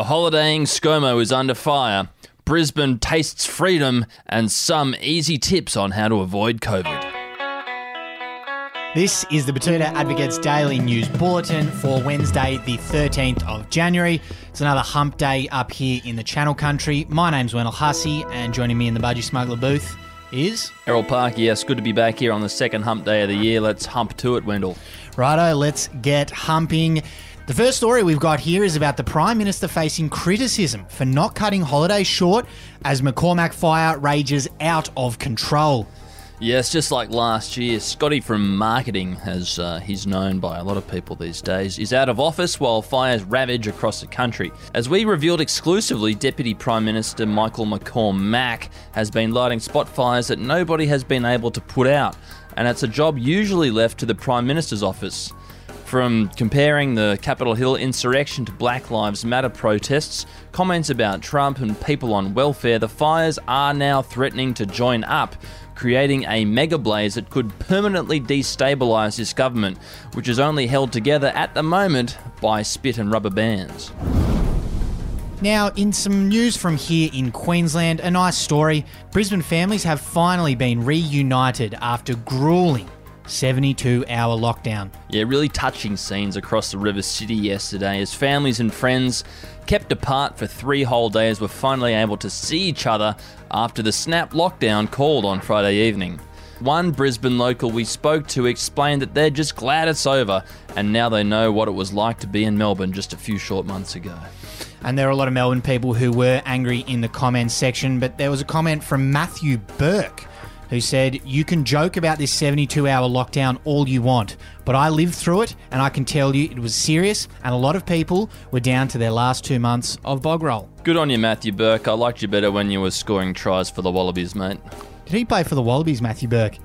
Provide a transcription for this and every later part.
A holidaying ScoMo is under fire. Brisbane tastes freedom and some easy tips on how to avoid COVID. This is the Betoota Advocates Daily News Bulletin for Wednesday, the 13th of January. It's another hump day up here in the Channel Country. My name's Wendell Hussey, and joining me in the Budgie Smuggler booth is. Errol Park, yes, good to be back here on the second hump day of the year. Let's hump to it, Wendell. Righto, let's get humping. The first story we've got here is about the Prime Minister facing criticism for not cutting holidays short as McCormack fire rages out of control. Yes, just like last year, Scotty from marketing, as uh, he's known by a lot of people these days, is out of office while fires ravage across the country. As we revealed exclusively, Deputy Prime Minister Michael McCormack has been lighting spot fires that nobody has been able to put out, and it's a job usually left to the Prime Minister's office. From comparing the Capitol Hill insurrection to Black Lives Matter protests, comments about Trump and people on welfare, the fires are now threatening to join up, creating a mega blaze that could permanently destabilise this government, which is only held together at the moment by spit and rubber bands. Now, in some news from here in Queensland, a nice story. Brisbane families have finally been reunited after grueling 72 hour lockdown. Yeah, really touching scenes across the River City yesterday as families and friends kept apart for three whole days were finally able to see each other after the snap lockdown called on Friday evening. One Brisbane local we spoke to explained that they're just glad it's over and now they know what it was like to be in Melbourne just a few short months ago. And there are a lot of Melbourne people who were angry in the comments section, but there was a comment from Matthew Burke who said, You can joke about this 72 hour lockdown all you want, but I lived through it and I can tell you it was serious, and a lot of people were down to their last two months of bog roll. Good on you, Matthew Burke. I liked you better when you were scoring tries for the Wallabies, mate. Did he play for the Wallabies, Matthew Burke?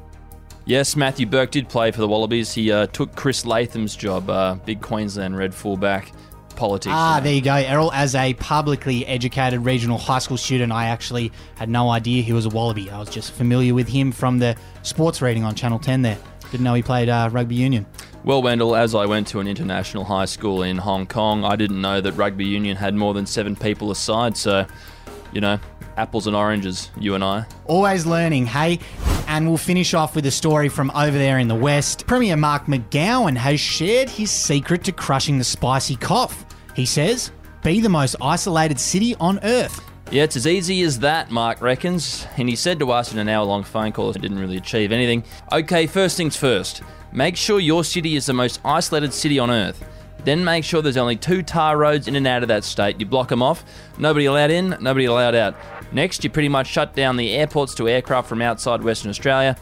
Yes, Matthew Burke did play for the Wallabies. He uh, took Chris Latham's job, uh, big Queensland Red fullback politics. Ah, there you go, Errol. As a publicly educated regional high school student, I actually had no idea he was a Wallaby. I was just familiar with him from the sports reading on Channel 10 there. Didn't know he played uh, rugby union. Well, Wendell, as I went to an international high school in Hong Kong, I didn't know that rugby union had more than seven people aside. So, you know, apples and oranges, you and I. Always learning, hey? And we'll finish off with a story from over there in the West. Premier Mark McGowan has shared his secret to crushing the spicy cough. He says, be the most isolated city on earth. Yeah, it's as easy as that, Mark reckons. And he said to us in an hour long phone call that didn't really achieve anything. Okay, first things first. Make sure your city is the most isolated city on earth. Then make sure there's only two tar roads in and out of that state. You block them off. Nobody allowed in, nobody allowed out. Next, you pretty much shut down the airports to aircraft from outside Western Australia.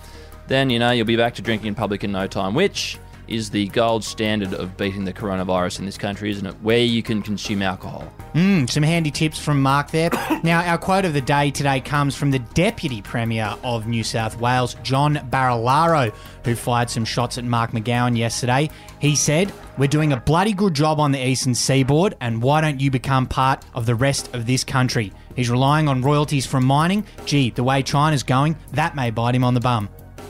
Then, you know, you'll be back to drinking in public in no time, which is the gold standard of beating the coronavirus in this country, isn't it? Where you can consume alcohol. Mm, some handy tips from Mark there. now, our quote of the day today comes from the Deputy Premier of New South Wales, John Barilaro, who fired some shots at Mark McGowan yesterday. He said, We're doing a bloody good job on the eastern seaboard, and why don't you become part of the rest of this country? He's relying on royalties from mining. Gee, the way China's going, that may bite him on the bum.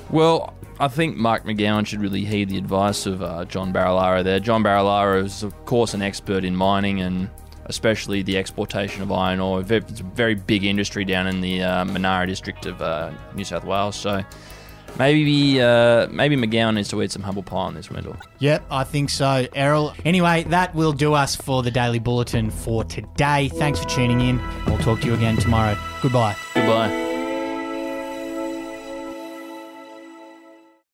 Well, I think Mark McGowan should really heed the advice of uh, John Barilaro there. John Barilaro is, of course, an expert in mining and especially the exportation of iron ore. It's a very big industry down in the uh, Monaro district of uh, New South Wales. So maybe uh, maybe McGowan needs to eat some humble pie on this, Wendell. Yep, I think so, Errol. Anyway, that will do us for the Daily Bulletin for today. Thanks for tuning in. We'll talk to you again tomorrow. Goodbye. Goodbye.